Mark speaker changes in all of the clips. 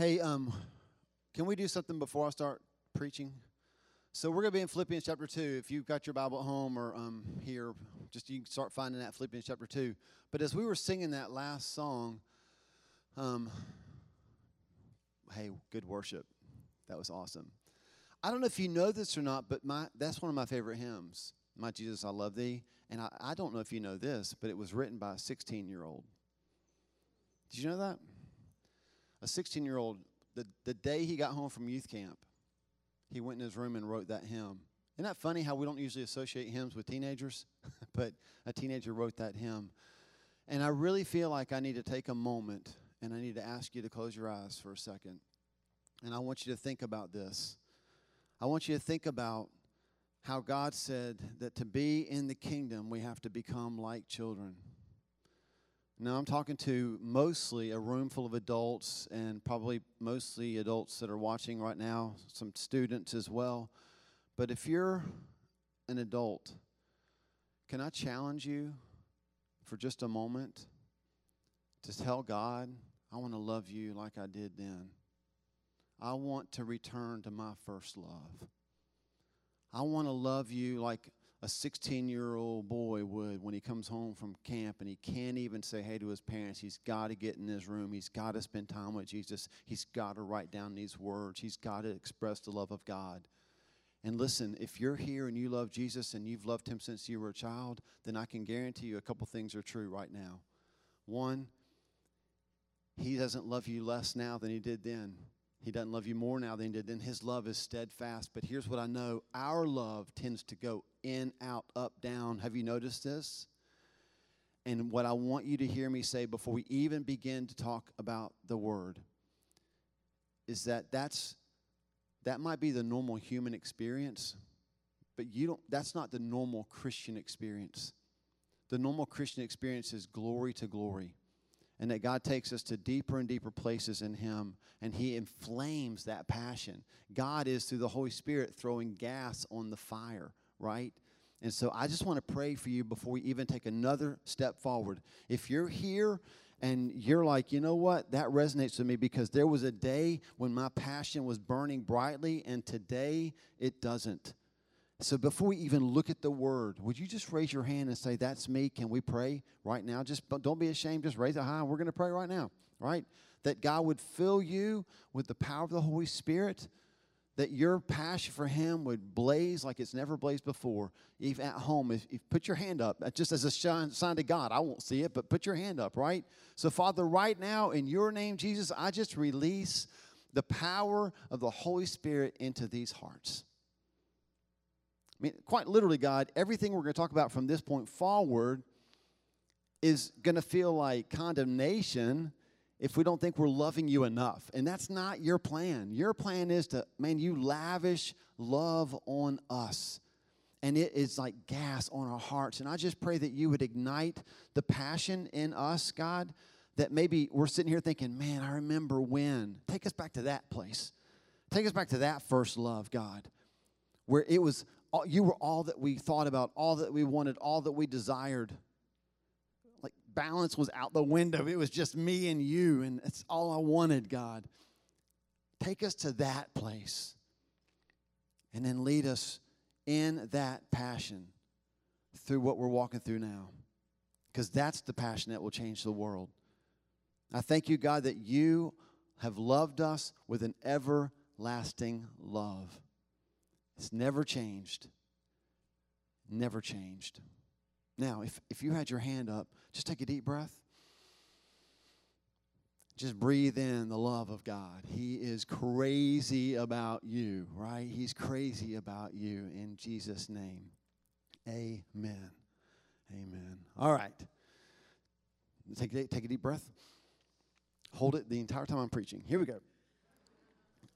Speaker 1: Hey, um, can we do something before I start preaching? So we're going to be in Philippians chapter 2. If you've got your Bible at home or um, here, just you can start finding that Philippians chapter 2. But as we were singing that last song, um, hey, good worship. That was awesome. I don't know if you know this or not, but my that's one of my favorite hymns. My Jesus, I love thee. And I, I don't know if you know this, but it was written by a 16 year old. Did you know that? A 16 year old, the, the day he got home from youth camp, he went in his room and wrote that hymn. Isn't that funny how we don't usually associate hymns with teenagers? but a teenager wrote that hymn. And I really feel like I need to take a moment and I need to ask you to close your eyes for a second. And I want you to think about this. I want you to think about how God said that to be in the kingdom, we have to become like children. Now, I'm talking to mostly a room full of adults and probably mostly adults that are watching right now, some students as well. But if you're an adult, can I challenge you for just a moment to tell God, I want to love you like I did then? I want to return to my first love. I want to love you like a 16 year old boy would when he comes home from camp and he can't even say hey to his parents. He's got to get in his room. He's got to spend time with Jesus. He's got to write down these words. He's got to express the love of God. And listen, if you're here and you love Jesus and you've loved him since you were a child, then I can guarantee you a couple things are true right now. One, he doesn't love you less now than he did then. He doesn't love you more now than he did then. His love is steadfast. But here's what I know our love tends to go in, out, up, down. Have you noticed this? And what I want you to hear me say before we even begin to talk about the word is that that's that might be the normal human experience, but you don't that's not the normal Christian experience. The normal Christian experience is glory to glory and that God takes us to deeper and deeper places in Him, and He inflames that passion. God is, through the Holy Spirit, throwing gas on the fire, right? And so I just want to pray for you before we even take another step forward. If you're here and you're like, you know what, that resonates with me because there was a day when my passion was burning brightly, and today it doesn't. So before we even look at the word, would you just raise your hand and say, That's me? Can we pray right now? Just don't be ashamed. Just raise it high. We're going to pray right now, right? That God would fill you with the power of the Holy Spirit, that your passion for Him would blaze like it's never blazed before. If at home, if, if put your hand up, uh, just as a sign to God. I won't see it, but put your hand up, right? So, Father, right now, in your name, Jesus, I just release the power of the Holy Spirit into these hearts. I mean, quite literally, God, everything we're going to talk about from this point forward is going to feel like condemnation if we don't think we're loving you enough. And that's not your plan. Your plan is to, man, you lavish love on us. And it is like gas on our hearts. And I just pray that you would ignite the passion in us, God, that maybe we're sitting here thinking, man, I remember when. Take us back to that place. Take us back to that first love, God, where it was you were all that we thought about, all that we wanted, all that we desired. Like balance was out the window. It was just me and you, and it's all I wanted, God. Take us to that place and then lead us in that passion through what we're walking through now. Because that's the passion that will change the world. I thank you, God, that you have loved us with an everlasting love. It's never changed. Never changed. Now, if, if you had your hand up, just take a deep breath. Just breathe in the love of God. He is crazy about you, right? He's crazy about you in Jesus' name. Amen. Amen. All right. Take, take a deep breath. Hold it the entire time I'm preaching. Here we go.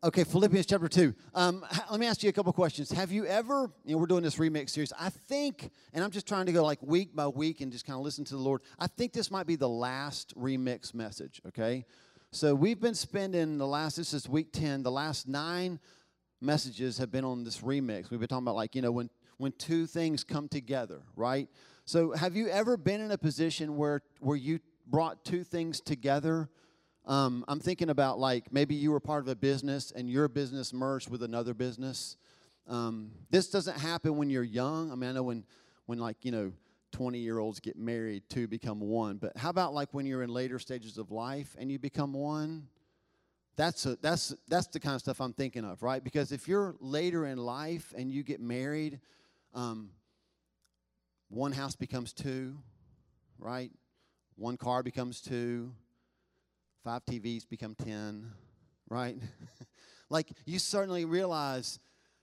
Speaker 1: Okay, Philippians chapter 2. Um, let me ask you a couple questions. Have you ever, you know, we're doing this remix series. I think, and I'm just trying to go like week by week and just kind of listen to the Lord. I think this might be the last remix message, okay? So we've been spending the last, this is week 10, the last nine messages have been on this remix. We've been talking about like, you know, when, when two things come together, right? So have you ever been in a position where, where you brought two things together Um, I'm thinking about like maybe you were part of a business and your business merged with another business. Um, this doesn't happen when you're young. I mean, I know when, when like, you know, 20 year olds get married, two become one. But how about like when you're in later stages of life and you become one? That's, a, that's, that's the kind of stuff I'm thinking of, right? Because if you're later in life and you get married, um, one house becomes two, right? One car becomes two, five TVs become 10, right? like you certainly realize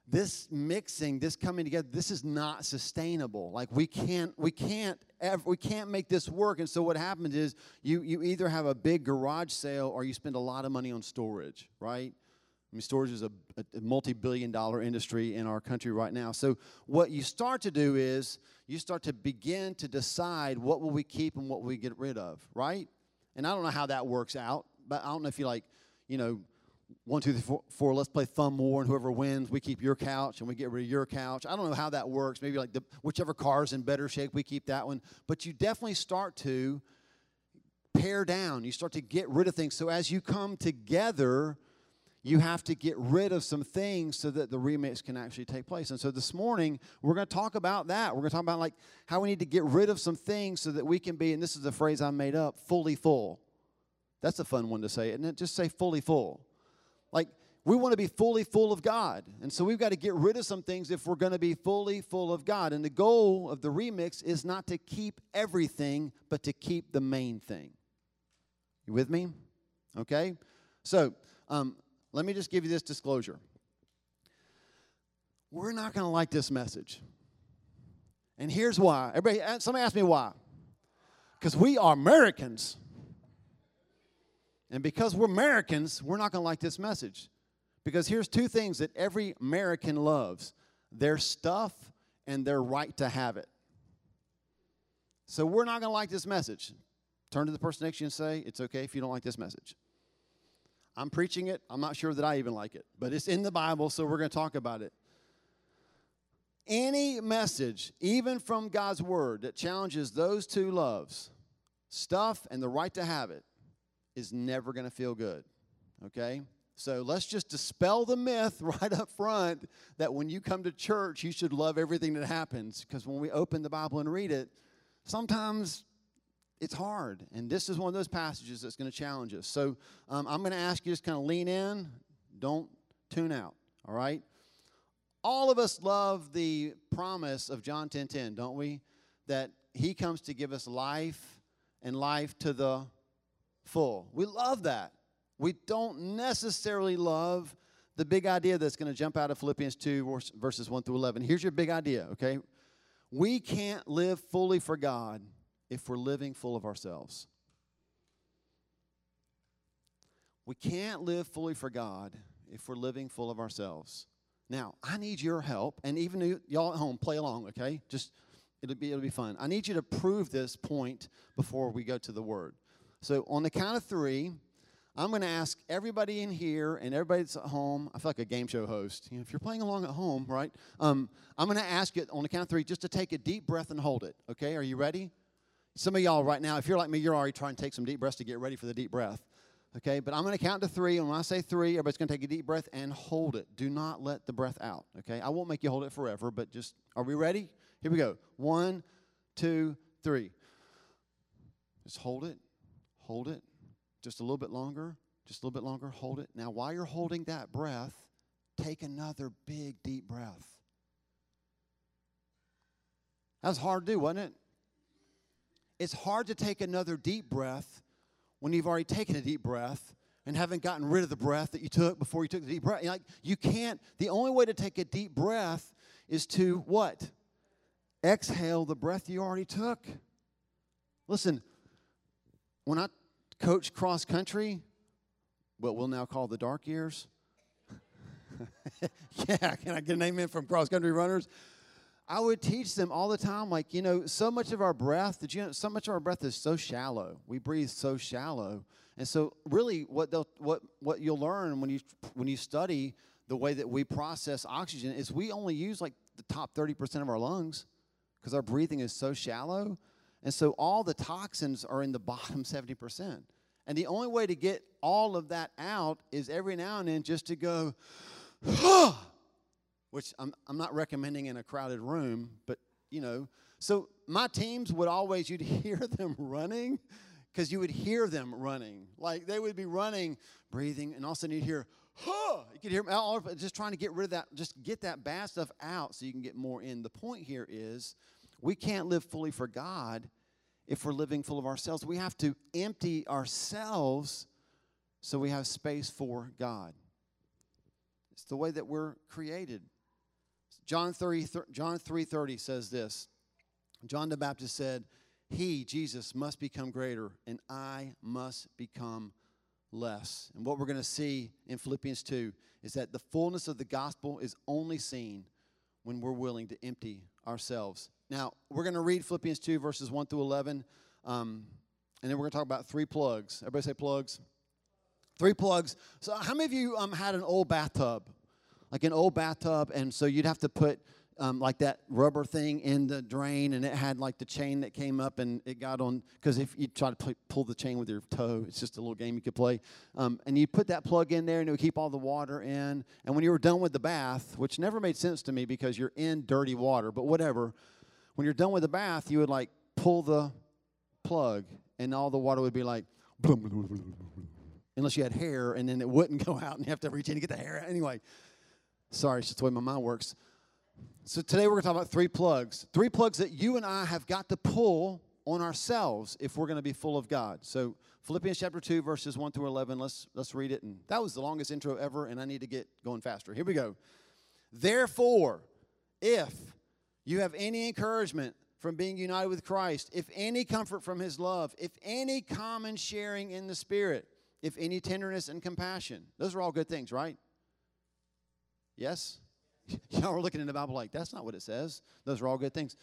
Speaker 1: this mixing this coming together this is not sustainable like we can't we can't ever, we can't make this work and so what happens is you you either have a big garage sale or you spend a lot of money on storage right I mean, storage is a, a multi billion dollar industry in our country right now. So, what you start to do is you start to begin to decide what will we keep and what will we get rid of, right? And I don't know how that works out, but I don't know if you like, you know, one, two, three, four, four, let's play thumb war, and whoever wins, we keep your couch and we get rid of your couch. I don't know how that works. Maybe like the, whichever car's in better shape, we keep that one. But you definitely start to pare down. You start to get rid of things. So as you come together, you have to get rid of some things so that the remix can actually take place. And so this morning, we're going to talk about that. We're going to talk about like how we need to get rid of some things so that we can be, and this is a phrase I made up, fully full. That's a fun one to say, isn't it? Just say fully full. Like, we want to be fully full of God. And so we've got to get rid of some things if we're going to be fully full of God. And the goal of the remix is not to keep everything, but to keep the main thing. You with me? Okay? So, um, let me just give you this disclosure. We're not going to like this message. And here's why. Everybody, uh, somebody ask me why. Because we are Americans. And because we're Americans, we're not going to like this message. Because here's two things that every American loves their stuff and their right to have it. So we're not going to like this message. Turn to the person next to you and say, It's okay if you don't like this message. I'm preaching it. I'm not sure that I even like it, but it's in the Bible, so we're going to talk about it. Any message, even from God's word, that challenges those two loves, stuff and the right to have it, is never going to feel good. Okay? So let's just dispel the myth right up front that when you come to church, you should love everything that happens. Because when we open the Bible and read it, sometimes it's hard. And this is one of those passages that's going to challenge us. So um, I'm going to ask you just kind of lean in, don't tune out, all right? All of us love the promise of John 10 10, don't we? That he comes to give us life and life to the full. We love that. We don't necessarily love the big idea that's going to jump out of Philippians 2, verses 1 through 11. Here's your big idea, okay? We can't live fully for God if we're living full of ourselves. We can't live fully for God if we're living full of ourselves. Now, I need your help, and even y'all at home, play along, okay? Just it'll be it'll be fun. I need you to prove this point before we go to the word. So on the count of three, I'm going to ask everybody in here and everybody that's at home. I feel like a game show host. You know, if you're playing along at home, right? Um, I'm going to ask you on the count of three just to take a deep breath and hold it. Okay? Are you ready? Some of y'all right now, if you're like me, you're already trying to take some deep breaths to get ready for the deep breath. Okay? But I'm going to count to three, and when I say three, everybody's going to take a deep breath and hold it. Do not let the breath out. Okay? I won't make you hold it forever, but just are we ready? Here we go. One, two, three. Just hold it Hold it just a little bit longer, just a little bit longer. Hold it. Now, while you're holding that breath, take another big, deep breath. That was hard to do, wasn't it? It's hard to take another deep breath when you've already taken a deep breath and haven't gotten rid of the breath that you took before you took the deep breath. Like you can't. The only way to take a deep breath is to what? Exhale the breath you already took. Listen, when I coach cross country, what we'll now call the dark years. yeah, can I get an amen from cross country runners? I would teach them all the time, like, you know, so much of our breath, did you know, so much of our breath is so shallow. We breathe so shallow. And so really what they'll what what you'll learn when you when you study the way that we process oxygen is we only use like the top 30% of our lungs because our breathing is so shallow. And so all the toxins are in the bottom 70%. And the only way to get all of that out is every now and then just to go, which I'm, I'm not recommending in a crowded room, but you know. So my teams would always, you'd hear them running because you would hear them running. Like they would be running, breathing, and all of a sudden you'd hear, huh. You could hear them all, just trying to get rid of that, just get that bad stuff out so you can get more in. The point here is we can't live fully for God if we're living full of ourselves. We have to empty ourselves so we have space for God. It's the way that we're created. John 3, John 3:30 says this. John the Baptist said, "He, Jesus, must become greater, and I must become less." And what we're going to see in Philippians 2 is that the fullness of the gospel is only seen when we're willing to empty ourselves. Now, we're going to read Philippians 2, verses 1 through 11, um, and then we're going to talk about three plugs. Everybody say plugs. Three plugs. So, how many of you um, had an old bathtub? Like an old bathtub, and so you'd have to put um, like that rubber thing in the drain, and it had like the chain that came up, and it got on. Because if you try to pull the chain with your toe, it's just a little game you could play. Um, and you put that plug in there, and it would keep all the water in. And when you were done with the bath, which never made sense to me because you're in dirty water, but whatever. When you're done with the bath, you would like pull the plug, and all the water would be like. Unless you had hair, and then it wouldn't go out, and you have to reach in to get the hair. Out. Anyway, sorry, it's just the way my mind works. So today we're going to talk about three plugs. Three plugs that you and I have got to pull on ourselves if we're going to be full of God. So Philippians chapter 2 verses 1 through 11, let's let's read it and that was the longest intro ever and I need to get going faster. Here we go. Therefore, if you have any encouragement from being united with Christ, if any comfort from his love, if any common sharing in the spirit, if any tenderness and compassion. Those are all good things, right? Yes? Y'all are looking in the Bible like, that's not what it says. Those are all good things.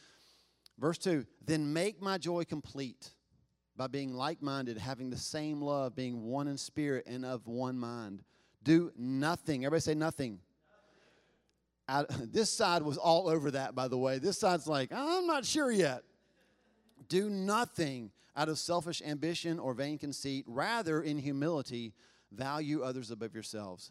Speaker 1: Verse 2 Then make my joy complete by being like minded, having the same love, being one in spirit and of one mind. Do nothing. Everybody say nothing. Out, this side was all over that, by the way. This side's like, I'm not sure yet. Do nothing out of selfish ambition or vain conceit. Rather, in humility, value others above yourselves,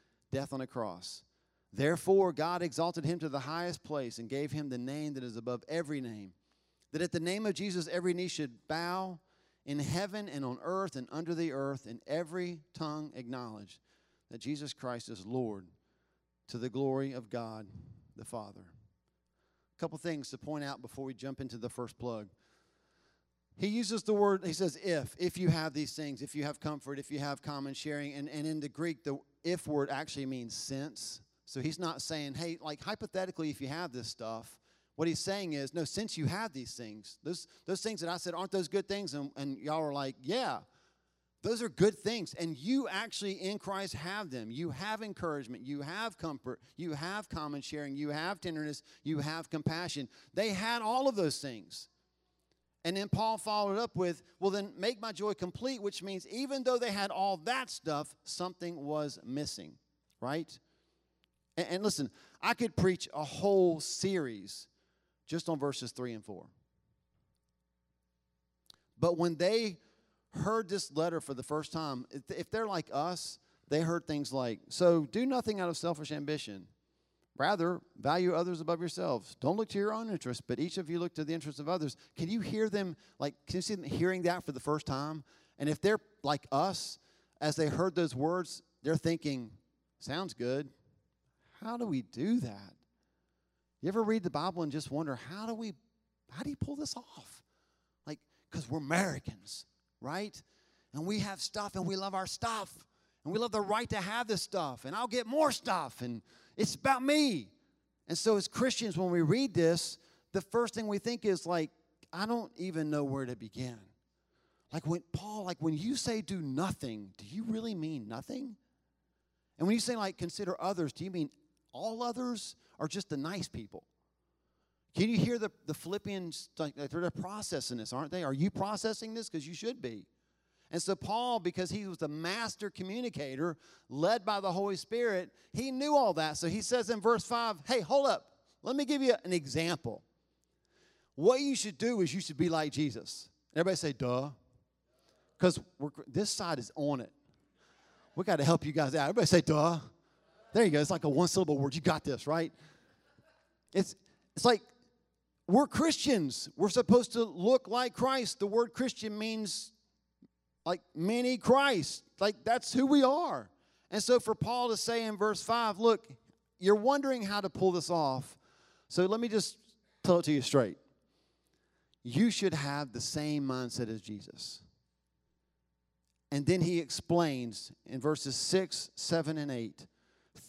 Speaker 1: death on a cross. Therefore, God exalted him to the highest place and gave him the name that is above every name, that at the name of Jesus every knee should bow in heaven and on earth and under the earth, and every tongue acknowledge that Jesus Christ is Lord to the glory of God the Father. A couple things to point out before we jump into the first plug. He uses the word, he says, if, if you have these things, if you have comfort, if you have common sharing. And, and in the Greek, the if word actually means since. So he's not saying, hey, like hypothetically, if you have this stuff, what he's saying is, no, since you have these things, those, those things that I said, aren't those good things? And, and y'all are like, yeah, those are good things. And you actually in Christ have them. You have encouragement, you have comfort, you have common sharing, you have tenderness, you have compassion. They had all of those things. And then Paul followed up with, well, then make my joy complete, which means even though they had all that stuff, something was missing, right? And, and listen, I could preach a whole series just on verses 3 and 4. But when they heard this letter for the first time, if they're like us, they heard things like, So do nothing out of selfish ambition. Rather, value others above yourselves. Don't look to your own interests, but each of you look to the interests of others. Can you hear them, like, can you see them hearing that for the first time? And if they're like us, as they heard those words, they're thinking, Sounds good. How do we do that? You ever read the Bible and just wonder, how do we, how do you pull this off? Like, because we're Americans, right? And we have stuff and we love our stuff. And we love the right to have this stuff. And I'll get more stuff. And it's about me. And so, as Christians, when we read this, the first thing we think is like, I don't even know where to begin. Like when Paul, like when you say do nothing, do you really mean nothing? And when you say like consider others, do you mean all others or just the nice people? Can you hear the, the Philippians, like they're processing this, aren't they? Are you processing this? Because you should be. And so, Paul, because he was the master communicator, led by the Holy Spirit, he knew all that. So he says in verse 5, hey, hold up. Let me give you an example. What you should do is you should be like Jesus. Everybody say, duh. Because this side is on it. We got to help you guys out. Everybody say, duh. There you go. It's like a one syllable word. You got this, right? It's, it's like we're Christians. We're supposed to look like Christ. The word Christian means like many Christ. Like that's who we are. And so for Paul to say in verse 5, look, you're wondering how to pull this off. So let me just tell it to you straight. You should have the same mindset as Jesus. And then he explains in verses 6, 7, and 8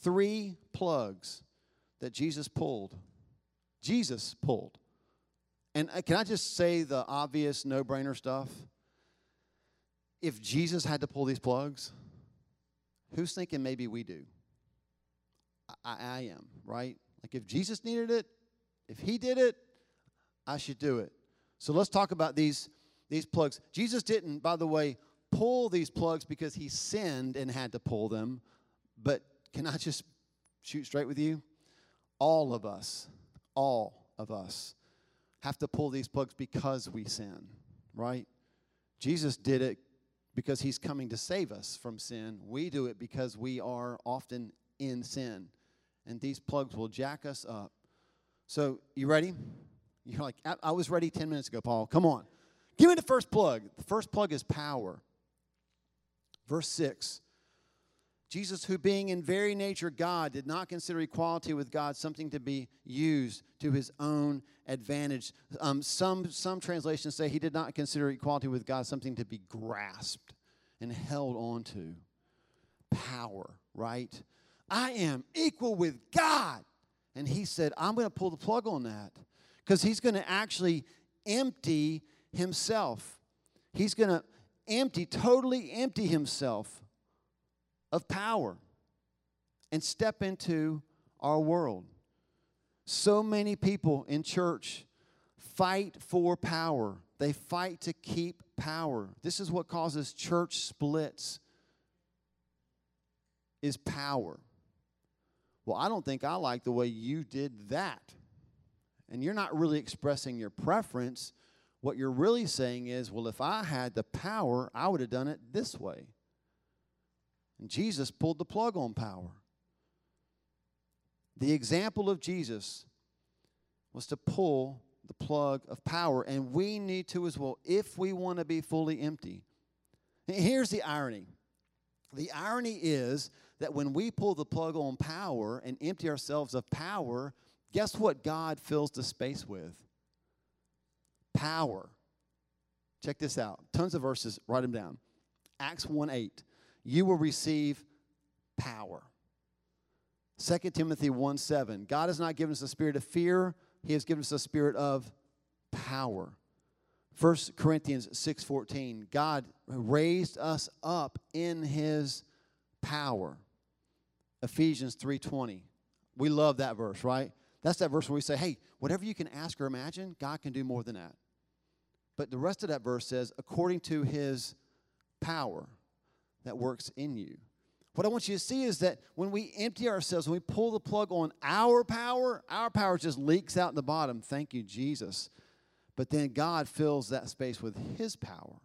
Speaker 1: three plugs that Jesus pulled. Jesus pulled. And uh, can I just say the obvious no brainer stuff? If Jesus had to pull these plugs, who's thinking maybe we do? I, I am, right? Like if Jesus needed it, if he did it, I should do it. So let's talk about these, these plugs. Jesus didn't, by the way, pull these plugs because he sinned and had to pull them. But can I just shoot straight with you? All of us, all of us have to pull these plugs because we sin, right? Jesus did it because he's coming to save us from sin. We do it because we are often in sin. And these plugs will jack us up. So, you ready? You're like, I, was ready 10 minutes ago, Paul. Come on. Give me the first plug. The first plug is power. Verse 6 Jesus, who being in very nature God, did not consider equality with God something to be used to his own advantage. Um, some, some translations say he did not consider equality with God something to be grasped and held on to. Power, right? I am equal with God. And he said, I'm going to pull the plug on that because he's going to actually empty himself. He's going to empty, totally empty himself of power and step into our world. So many people in church fight for power. They fight to keep power. This is what causes church splits is power. Well, I don't think I like the way you did that. And you're not really expressing your preference. What you're really saying is, well, if I had the power, I would have done it this way. And Jesus pulled the plug on power. The example of Jesus was to pull the plug of power, and we need to as well if we want to be fully empty. Here's the irony the irony is that when we pull the plug on power and empty ourselves of power, guess what God fills the space with? Power. Check this out. Tons of verses, write them down. Acts 1 8 you will receive power. 2 Timothy 1 7. God has not given us a spirit of fear, He has given us a spirit of power. 1 Corinthians 6 14. God raised us up in His power. Ephesians 3 20. We love that verse, right? That's that verse where we say, hey, whatever you can ask or imagine, God can do more than that. But the rest of that verse says, according to his power that works in you. What I want you to see is that when we empty ourselves, when we pull the plug on our power, our power just leaks out the bottom. Thank you, Jesus. But then God fills that space with His power.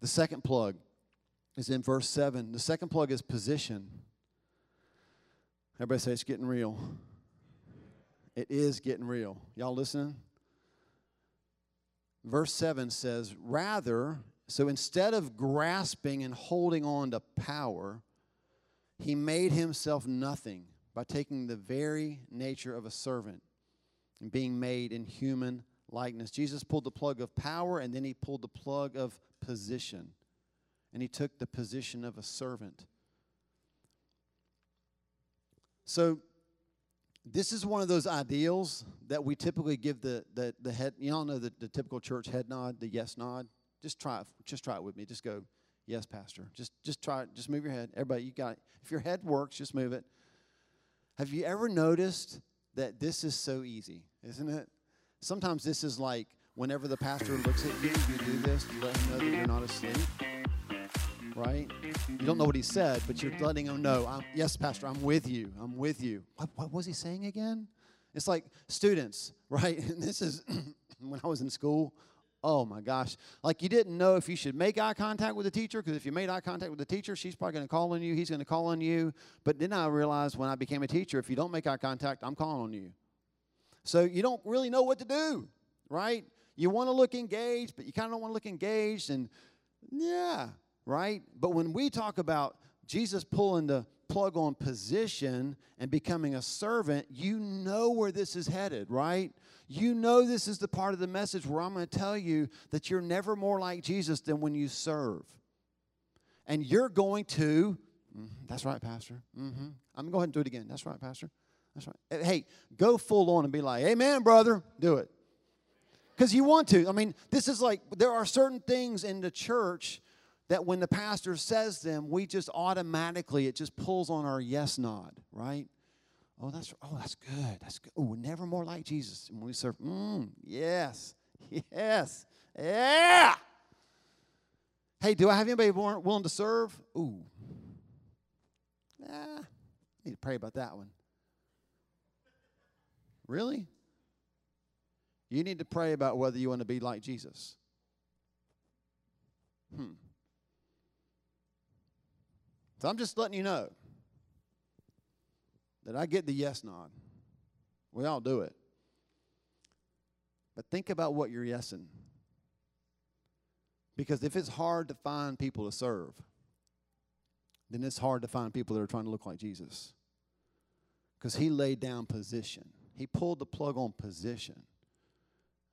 Speaker 1: The second plug is in verse 7. The second plug is position. Everybody say it's getting real. It is getting real. Y'all listening? Verse 7 says, Rather, so instead of grasping and holding on to power, he made himself nothing by taking the very nature of a servant and being made in human likeness. Jesus pulled the plug of power and then he pulled the plug of position. And he took the position of a servant. So this is one of those ideals that we typically give the the, the head. You all know the, the typical church head nod, the yes nod. Just try it. Just try it with me. Just go, yes, pastor. Just just try it. Just move your head. Everybody, you got it. If your head works, just move it. Have you ever noticed that this is so easy, isn't it? Sometimes this is like whenever the pastor looks at you, you do this you let him know that you're not asleep. Right? You don't know what he said, but you're letting him know, I'm, yes, Pastor, I'm with you. I'm with you. What, what was he saying again? It's like students, right? And this is when I was in school. Oh my gosh. Like you didn't know if you should make eye contact with the teacher, because if you made eye contact with the teacher, she's probably going to call on you. He's going to call on you. But then I realized when I became a teacher, if you don't make eye contact, I'm calling on you. So you don't really know what to do, right? You want to look engaged, but you kind of don't want to look engaged. And yeah, right? But when we talk about Jesus pulling the plug on position and becoming a servant, you know where this is headed, right? You know this is the part of the message where I'm going to tell you that you're never more like Jesus than when you serve. And you're going to, mm-hmm, that's right, Pastor. Mm-hmm. I'm going to go ahead and do it again. That's right, Pastor. That's right. Hey, go full on and be like, Amen, brother. Do it. Because you want to. I mean, this is like, there are certain things in the church that when the pastor says them, we just automatically, it just pulls on our yes nod, right? Oh, that's oh, that's good. That's good. Oh, we're never more like Jesus. And when we serve, mm, yes, yes, yeah. Hey, do I have anybody willing to serve? Ooh, nah. Need to pray about that one. Really? You need to pray about whether you want to be like Jesus. Hmm. So I'm just letting you know that I get the yes nod. We all do it. But think about what you're yesing. Because if it's hard to find people to serve, then it's hard to find people that are trying to look like Jesus. Because he laid down position, he pulled the plug on position.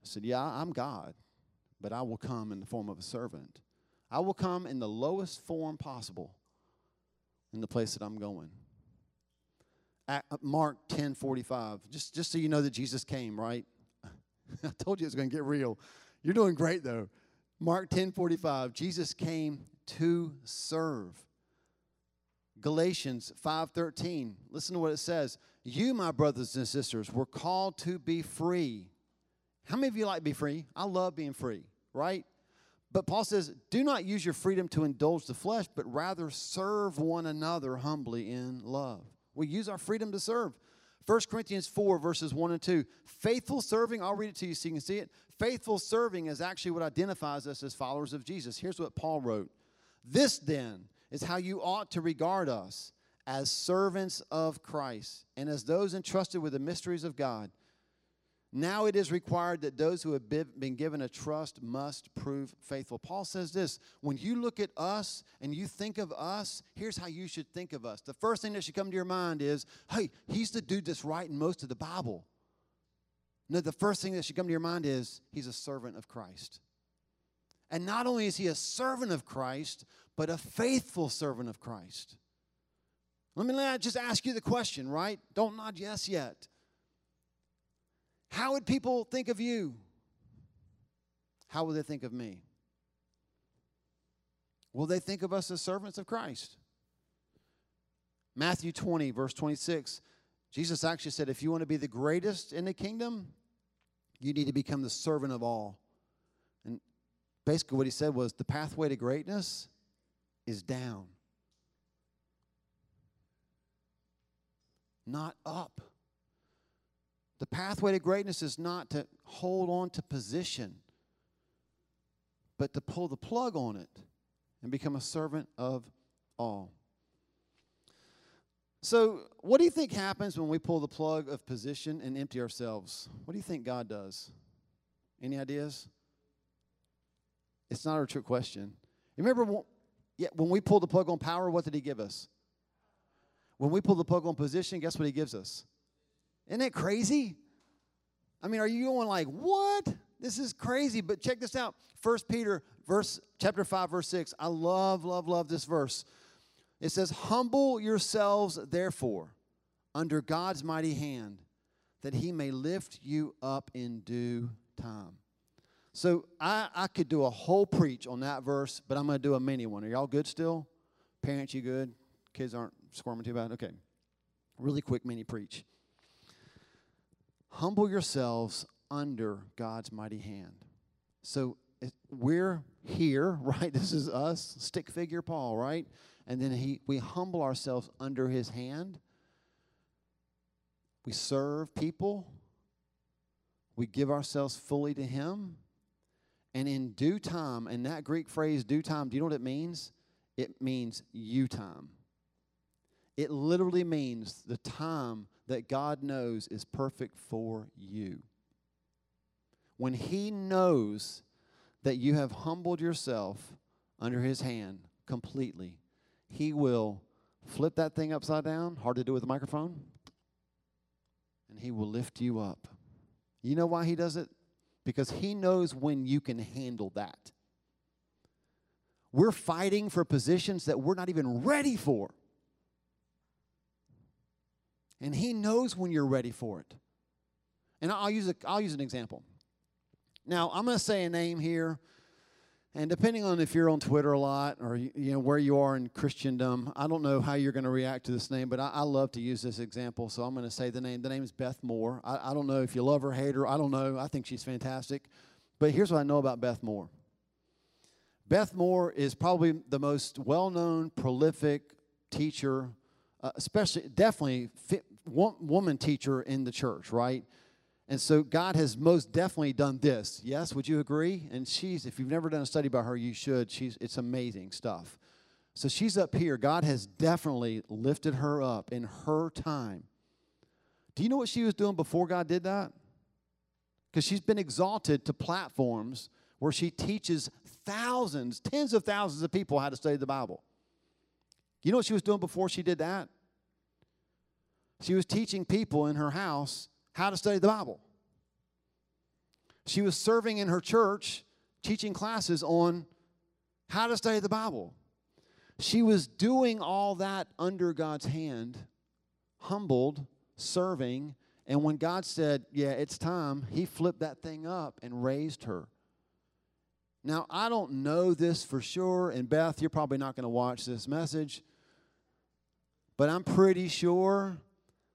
Speaker 1: I said, Yeah, I'm God, but I will come in the form of a servant. I will come in the lowest form possible in the place that I'm going. Mark 10 45, just, just so you know that Jesus came, right? I told you it's going to get real. You're doing great, though. Mark 10 45, Jesus came to serve. Galatians 5:13. Listen to what it says. You, my brothers and sisters, were called to be free. How many of you like to be free? I love being free, right? But Paul says, do not use your freedom to indulge the flesh, but rather serve one another humbly in love. We use our freedom to serve. 1 Corinthians 4, verses 1 and 2. Faithful serving, I'll read it to you so you can see it. Faithful serving is actually what identifies us as followers of Jesus. Here's what Paul wrote This then is how you ought to regard us as servants of Christ and as those entrusted with the mysteries of God. Now it is required that those who have been given a trust must prove faithful. Paul says this when you look at us and you think of us, here's how you should think of us. The first thing that should come to your mind is hey, he's the dude that's writing most of the Bible. No, the first thing that should come to your mind is he's a servant of Christ. And not only is he a servant of Christ, but a faithful servant of Christ. Let me just ask you the question, right? Don't nod yes yet. How would people think of you? How will they think of me? Will they think of us as servants of Christ? Matthew 20, verse 26, Jesus actually said, if you want to be the greatest in the kingdom, you need to become the servant of all. And basically, what he said was the pathway to greatness is down, not up. The pathway to greatness is not to hold on to position, but to pull the plug on it and become a servant of all. So, what do you think happens when we pull the plug of position and empty ourselves? What do you think God does? Any ideas? It's not a trick question. Remember when, yeah, when we pulled the plug on power, what did He give us? When we pull the plug on position, guess what He gives us? Isn't that crazy? I mean, are you going like, what? This is crazy. But check this out. First Peter verse chapter 5, verse 6. I love, love, love this verse. It says, Humble yourselves, therefore, under God's mighty hand, that he may lift you up in due time. So I, I could do a whole preach on that verse, but I'm going to do a mini one. Are y'all good still? Parents, you good? Kids aren't squirming too bad? Okay. Really quick mini preach. Humble yourselves under God's mighty hand. So we're here, right? This is us, stick figure Paul, right? And then he, we humble ourselves under his hand. We serve people. We give ourselves fully to him. And in due time, and that Greek phrase, due time, do you know what it means? It means you time. It literally means the time that God knows is perfect for you. When He knows that you have humbled yourself under His hand completely, He will flip that thing upside down, hard to do with a microphone, and He will lift you up. You know why He does it? Because He knows when you can handle that. We're fighting for positions that we're not even ready for. And He knows when you're ready for it. And I'll use, a, I'll use an example. Now, I'm going to say a name here. And depending on if you're on Twitter a lot or you know where you are in Christendom, I don't know how you're going to react to this name, but I, I love to use this example, so I'm going to say the name. The name is Beth Moore. I, I don't know if you love her, hate her. I don't know. I think she's fantastic. But here's what I know about Beth Moore. Beth Moore is probably the most well-known, prolific teacher uh, especially definitely woman teacher in the church, right? And so God has most definitely done this. Yes, would you agree? And she's, if you've never done a study about her, you should. She's, it's amazing stuff. So she's up here. God has definitely lifted her up in her time. Do you know what she was doing before God did that? Because she's been exalted to platforms where she teaches thousands, tens of thousands of people how to study the Bible. You know what she was doing before she did that? She was teaching people in her house how to study the Bible. She was serving in her church, teaching classes on how to study the Bible. She was doing all that under God's hand, humbled, serving, and when God said, Yeah, it's time, He flipped that thing up and raised her. Now, I don't know this for sure, and Beth, you're probably not going to watch this message, but I'm pretty sure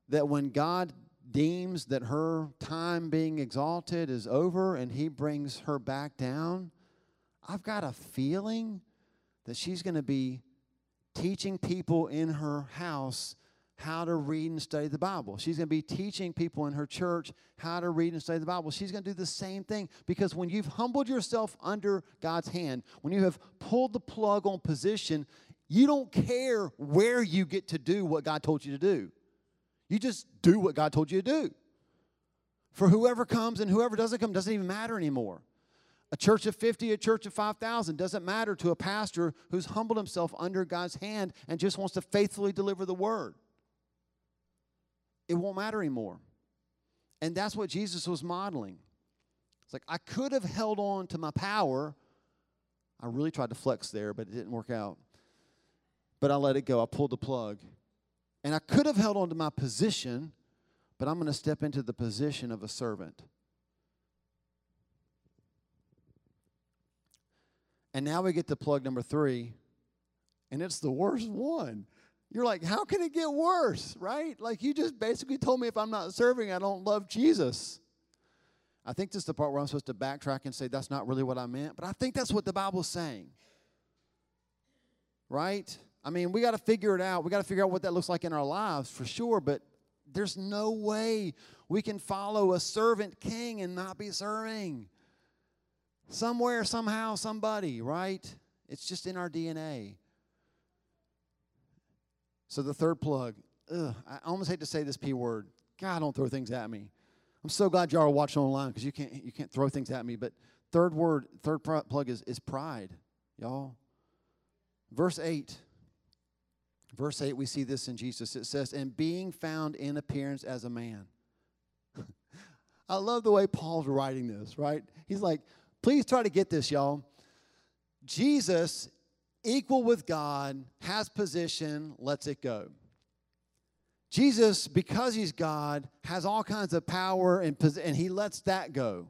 Speaker 1: that when God deems that her time being exalted is over and he brings her back down, I've got a feeling that she's going to be teaching people in her house how to read and study the Bible. She's going to be teaching people in her church how to read and study the Bible. She's going to do the same thing because when you've humbled yourself under God's hand, when you have pulled the plug on position, you don't care where you get to do what God told you to do. You just do what God told you to do. For whoever comes and whoever doesn't come doesn't even matter anymore. A church of 50, a church of 5,000 doesn't matter to a pastor who's humbled himself under God's hand and just wants to faithfully deliver the word it won't matter anymore. And that's what Jesus was modeling. It's like I could have held on to my power. I really tried to flex there, but it didn't work out. But I let it go. I pulled the plug. And I could have held on to my position, but I'm going to step into the position of a servant. And now we get to plug number three, and it's the worst one. You're like, how can it get worse, right? Like, you just basically told me if I'm not serving, I don't love Jesus. I think this is the part where I'm supposed to backtrack and say that's not really what I meant, but I think that's what the Bible's saying. Right? I mean, we got to figure it out. We got to figure out what that looks like in our lives for sure, but there's no way we can follow a servant king and not be serving. Somewhere, somehow, somebody, right? It's just in our DNA. So the third plug, ugh, I almost hate to say this P word. God, don't throw things at me. I'm so glad y'all are watching online because you can't you can't throw things at me. But third word, third plug is is pride, y'all. Verse eight. Verse 8, we see this in Jesus. It says, And being found in appearance as a man. I love the way Paul's writing this, right? He's like, please try to get this, y'all. Jesus equal with God, has position, lets it go. Jesus, because he's God, has all kinds of power and, and he lets that go.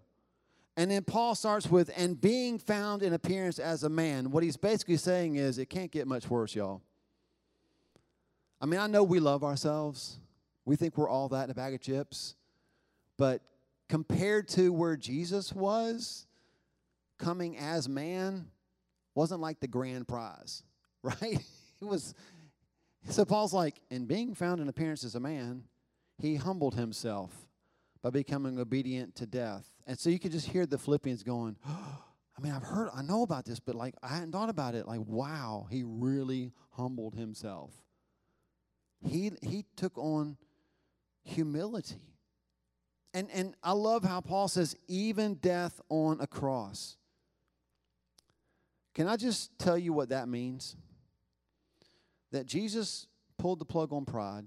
Speaker 1: And then Paul starts with, and being found in appearance as a man. What he's basically saying is, it can't get much worse, y'all. I mean, I know we love ourselves. We think we're all that in a bag of chips. But compared to where Jesus was, coming as man wasn't like the grand prize, right? It was. So Paul's like, in being found in appearance as a man, he humbled himself by becoming obedient to death. And so you can just hear the Philippians going, I mean, I've heard, I know about this, but like, I hadn't thought about it. Like, wow, he really humbled himself. He, he took on humility. And, and I love how Paul says, even death on a cross. Can I just tell you what that means? That Jesus pulled the plug on pride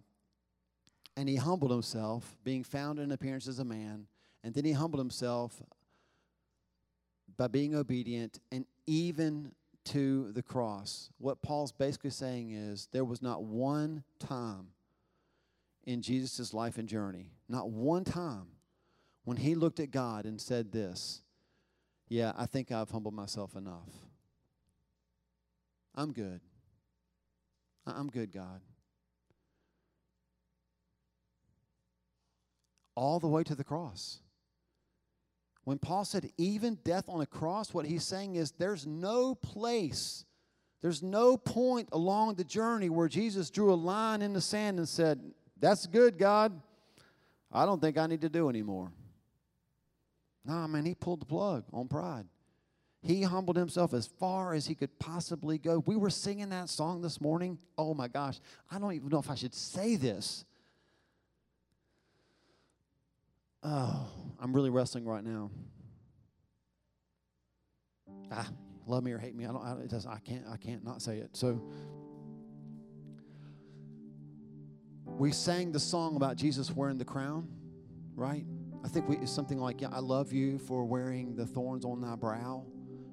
Speaker 1: and he humbled himself, being found in appearance as a man, and then he humbled himself by being obedient and even to the cross. What Paul's basically saying is there was not one time in Jesus' life and journey, not one time when he looked at God and said this Yeah, I think I've humbled myself enough. I'm good. I'm good, God. All the way to the cross. When Paul said, even death on a cross, what he's saying is there's no place, there's no point along the journey where Jesus drew a line in the sand and said, That's good, God. I don't think I need to do anymore. Nah, man, he pulled the plug on pride. He humbled himself as far as he could possibly go. We were singing that song this morning. Oh my gosh, I don't even know if I should say this. Oh, I'm really wrestling right now. Ah, love me or hate me. I don't. I, it does. I can't. I can't not say it. So we sang the song about Jesus wearing the crown, right? I think we, it's something like, "I love you for wearing the thorns on thy brow."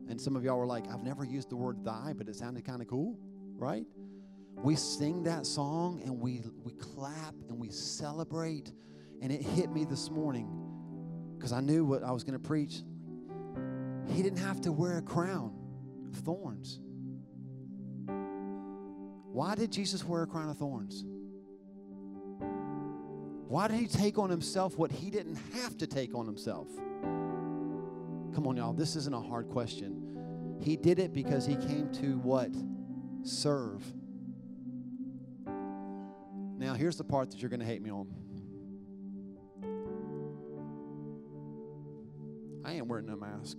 Speaker 1: And some of y'all were like, I've never used the word thy, but it sounded kind of cool, right? We sing that song and we, we clap and we celebrate. And it hit me this morning because I knew what I was going to preach. He didn't have to wear a crown of thorns. Why did Jesus wear a crown of thorns? Why did he take on himself what he didn't have to take on himself? Come on, y'all. This isn't a hard question. He did it because he came to what? Serve. Now, here's the part that you're going to hate me on. I ain't wearing no mask.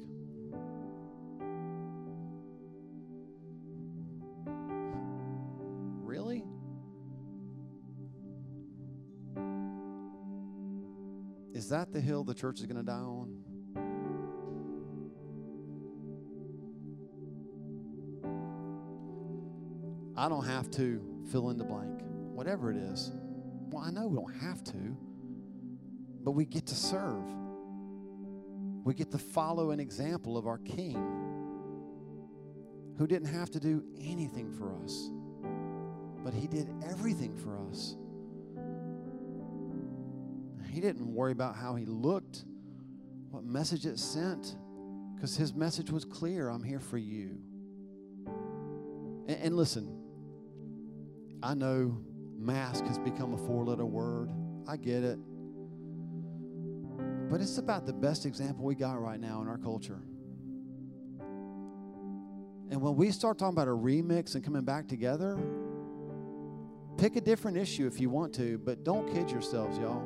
Speaker 1: Really? Is that the hill the church is going to die on? I don't have to fill in the blank, whatever it is. Well, I know we don't have to, but we get to serve. We get to follow an example of our King who didn't have to do anything for us, but he did everything for us. He didn't worry about how he looked, what message it sent, because his message was clear I'm here for you. And, and listen, I know mask has become a four letter word. I get it. But it's about the best example we got right now in our culture. And when we start talking about a remix and coming back together, pick a different issue if you want to, but don't kid yourselves, y'all.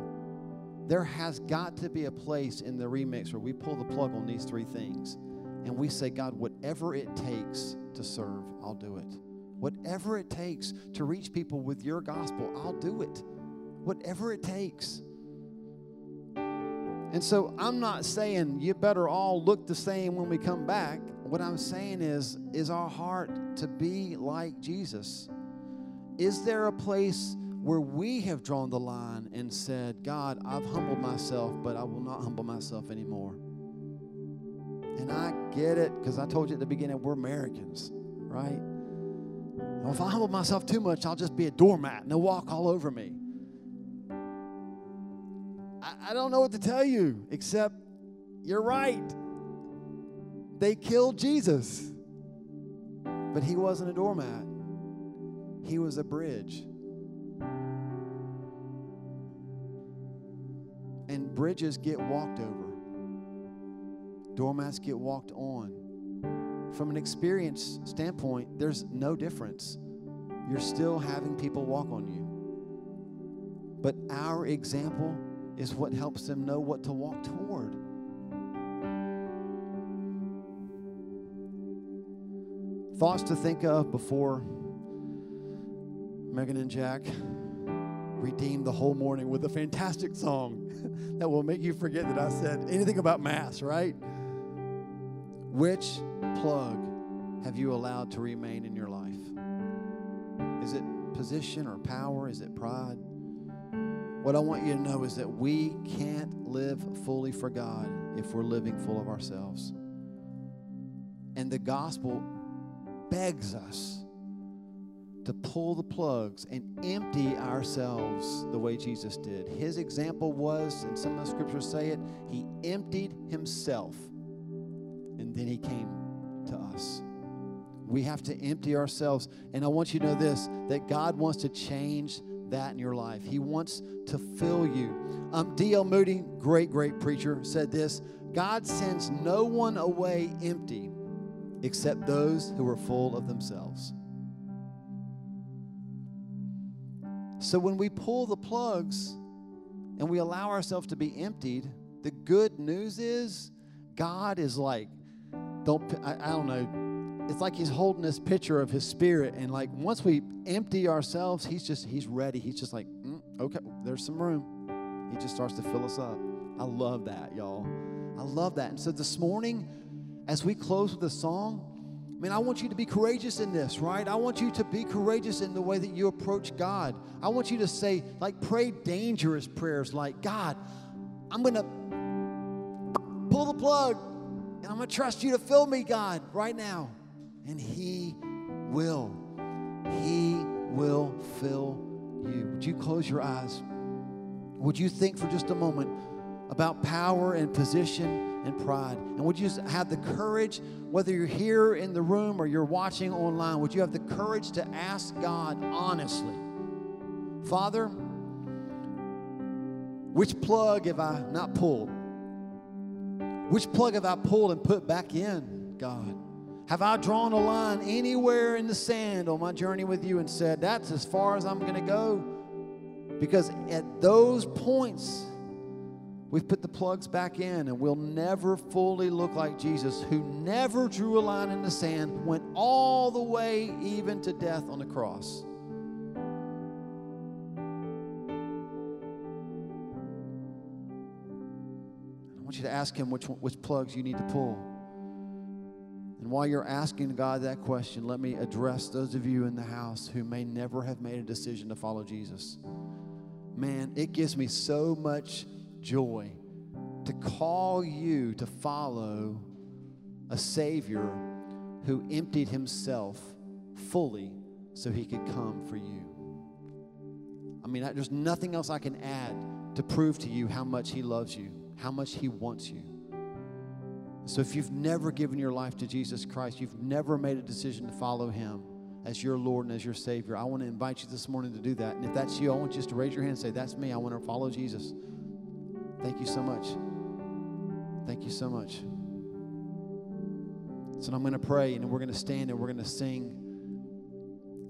Speaker 1: There has got to be a place in the remix where we pull the plug on these three things and we say, God, whatever it takes to serve, I'll do it. Whatever it takes to reach people with your gospel, I'll do it. Whatever it takes. And so I'm not saying you better all look the same when we come back. What I'm saying is, is our heart to be like Jesus? Is there a place where we have drawn the line and said, God, I've humbled myself, but I will not humble myself anymore? And I get it because I told you at the beginning, we're Americans, right? If I humble myself too much, I'll just be a doormat and they'll walk all over me. I, don't know what to tell you, except you're right. They killed Jesus. But he wasn't a doormat, he was a bridge. And bridges get walked over, doormats get walked on. From an experience standpoint, there's no difference. You're still having people walk on you. But our example is what helps them know what to walk toward. Thoughts to think of before Megan and Jack redeemed the whole morning with a fantastic song that will make you forget that I said anything about Mass, right? Which plug have you allowed to remain in your life? Is it position or power? Is it pride? What I want you to know is that we can't live fully for God if we're living full of ourselves. And the gospel begs us to pull the plugs and empty ourselves the way Jesus did. His example was, and some of the scriptures say it, he emptied himself and then he came to us. We have to empty ourselves. And I want you to know this that God wants to change that in your life. He wants to fill you. Um, D.L. Moody, great, great preacher, said this God sends no one away empty except those who are full of themselves. So when we pull the plugs and we allow ourselves to be emptied, the good news is God is like, don't, I, I don't know, it's like he's holding this picture of his spirit and like once we empty ourselves he's just he's ready he's just like mm, okay there's some room he just starts to fill us up i love that y'all i love that and so this morning as we close with a song, I mean, I want you to be courageous in this, right? I want you to be courageous in the way that you approach God. I want you to say, like, pray dangerous prayers like, God, I'm going to pull the plug and I'm going to trust you to fill me, God, right now. And He will. He will fill you. Would you close your eyes? Would you think for just a moment about power and position? and pride. And would you have the courage, whether you're here in the room or you're watching online, would you have the courage to ask God honestly, Father, which plug have I not pulled? Which plug have I pulled and put back in, God? Have I drawn a line anywhere in the sand on my journey with you and said, that's as far as I'm going to go? Because at those points, We've put the plugs back in, and we'll never fully look like Jesus, who never drew a line in the sand, went all the way even to death on the cross. I want you to ask Him which, which plugs you need to pull. And while you're asking God that question, let me address those of you in the house who may never have made a decision to follow Jesus. Man, it gives me so much joy to call you to follow a Savior who emptied himself fully so he could come for you. I mean, there's nothing else I can add to prove to you how much he loves you, how much he wants you. So if you've never given your life to Jesus Christ, you've never made a decision to follow him as your Lord and as your Savior, I want to invite you this morning to do that. And if that's you, I want you just to raise your hand and say, That's me. I want to follow Jesus. Thank you so much. Thank you so much. So I'm going to pray and we're going to stand and we're going to sing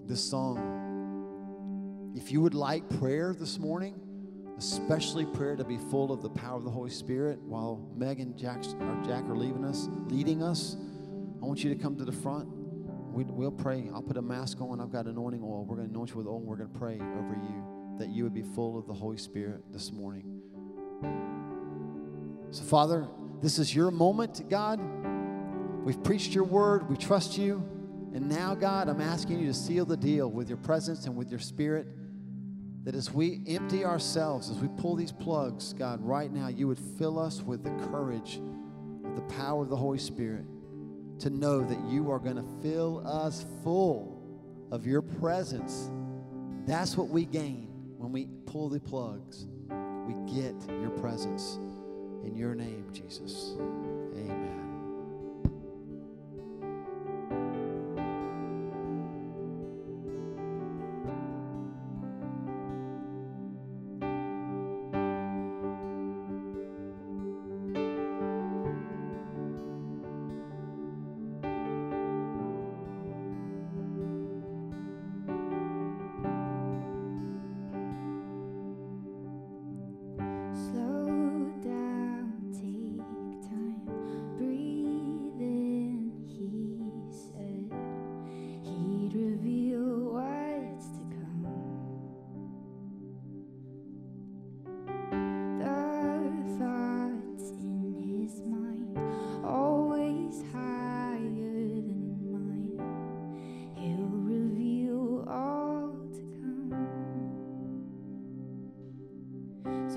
Speaker 1: this song. If you would like prayer this morning, especially prayer to be full of the power of the Holy Spirit while Meg and Jack, or Jack are leaving us, leading us, I want you to come to the front. We, will pray. I'll put a mask on. I've got anointing oil. We're going to anoint you with oil. And we're going to pray over you that you would be full of the Holy Spirit this morning. So, Father, this is your moment, God. We've preached your word, we trust you. And now, God, I'm asking you to seal the deal with your presence and with your spirit. That as we empty ourselves, as we pull these plugs, God, right now, you would fill us with the courage, with the power of the Holy Spirit to know that you are going to fill us full of your presence. That's what we gain when we pull the plugs. We get your presence. In your name, Jesus. Amen.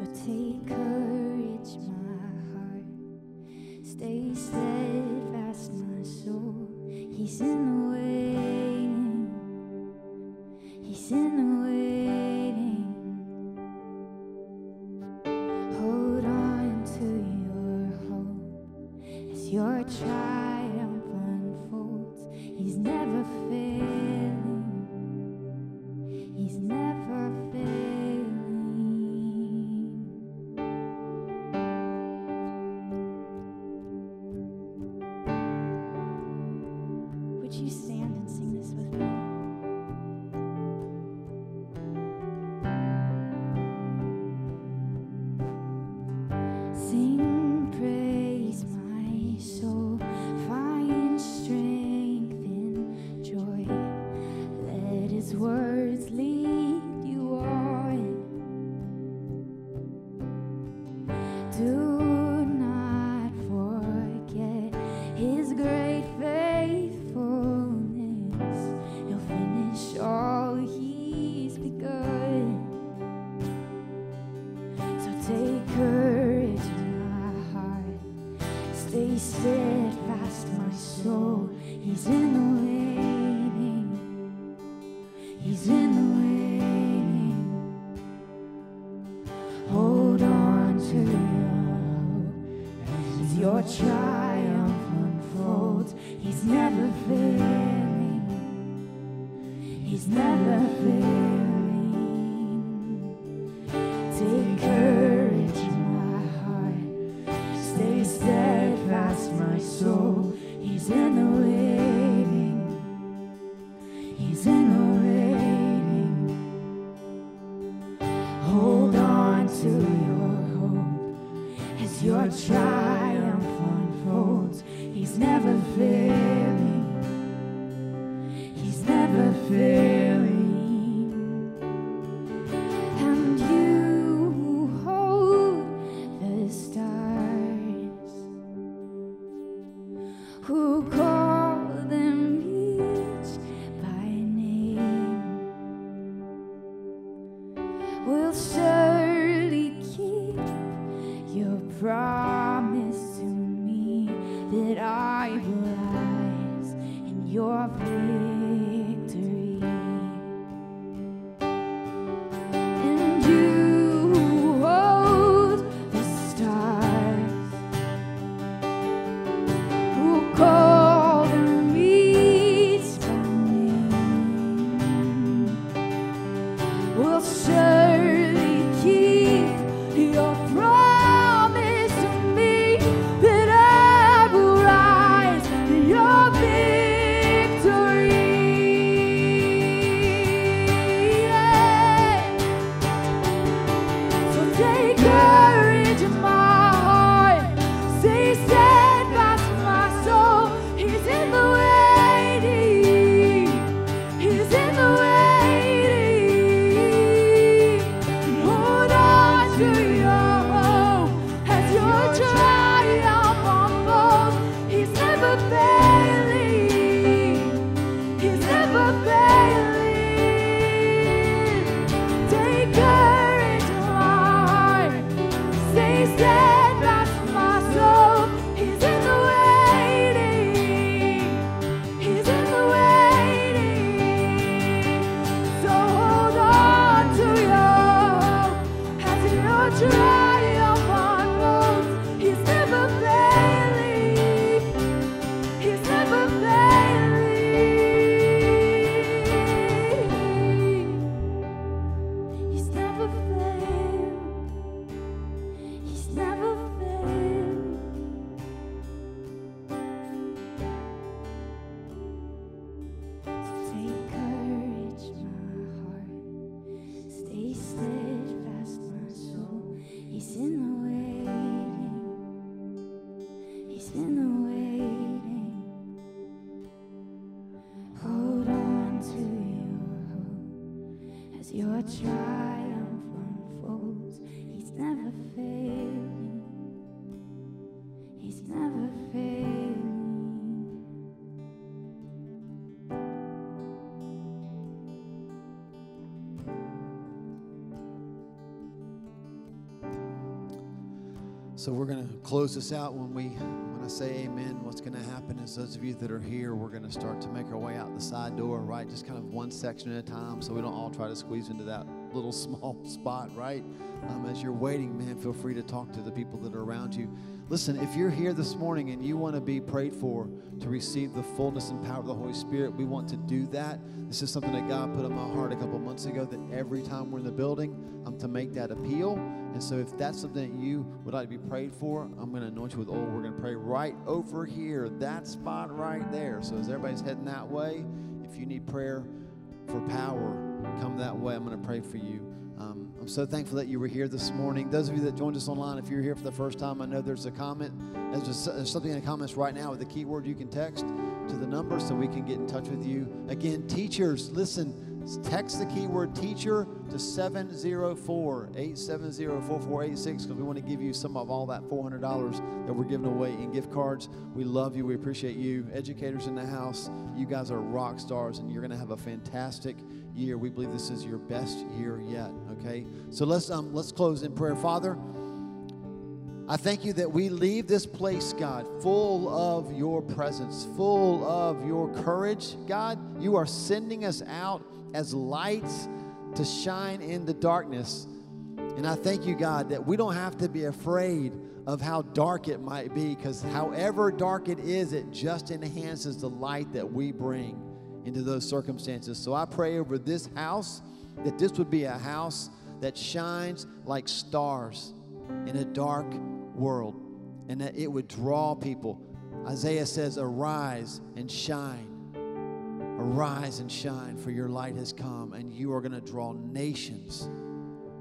Speaker 2: So take her. your triumph unfolds. He's never failing. He's never failing. So
Speaker 1: we're going to close this out when we when I say amen. What's going to happen is those of you that are here, we're going to start to make our way out the side door, right? Just kind of one section at a time so we don't all try to squeeze into that little small spot, right? Um, as you're waiting, man, feel free to talk to the people that are around you. Listen, if you're here this morning and you want to be prayed for to receive the fullness and power of the Holy Spirit, we want to do that. This is something that God put on my heart a couple months ago that every time we're in the building, I'm to make that appeal. And so if that's something that you would like to be prayed for, I'm going to anoint you with oil. We're going to pray right over here, that spot right there. So as everybody's heading that way, if you need prayer for power, come that way. I'm going to pray for you. Um, I'm so thankful that you were here this morning. Those of you that joined us online, if you're here for the first time, I know there's a comment. There's, there's something in the comments right now with a keyword you can text to the number so we can get in touch with you. Again, teachers, listen, text the keyword teacher to 704 870 4486 because we want to give you some of all that $400 that we're giving away in gift cards. We love you. We appreciate you. Educators in the house, you guys are rock stars and you're going to have a fantastic year. We believe this is your best year yet, okay? So let's um let's close in prayer. Father, I thank you that we leave this place, God, full of your presence, full of your courage. God, you are sending us out as lights to shine in the darkness. And I thank you, God, that we don't have to be afraid of how dark it might be, because however dark it is, it just enhances the light that we bring into those circumstances. So I pray over this house that this would be a house that shines like stars in a dark world and that it would draw people. Isaiah says, Arise and shine. Arise and shine, for your light has come, and you are going to draw nations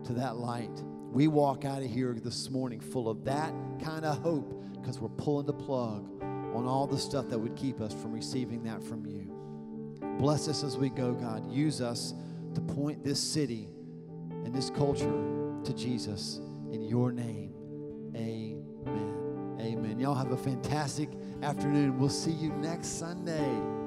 Speaker 1: to that light. We walk out of here this morning full of that kind of hope because we're pulling the plug on all the stuff that would keep us from receiving that from you. Bless us as we go, God. Use us to point this city and this culture to Jesus. In your name, amen. Amen. Y'all have a fantastic afternoon. We'll see you next Sunday.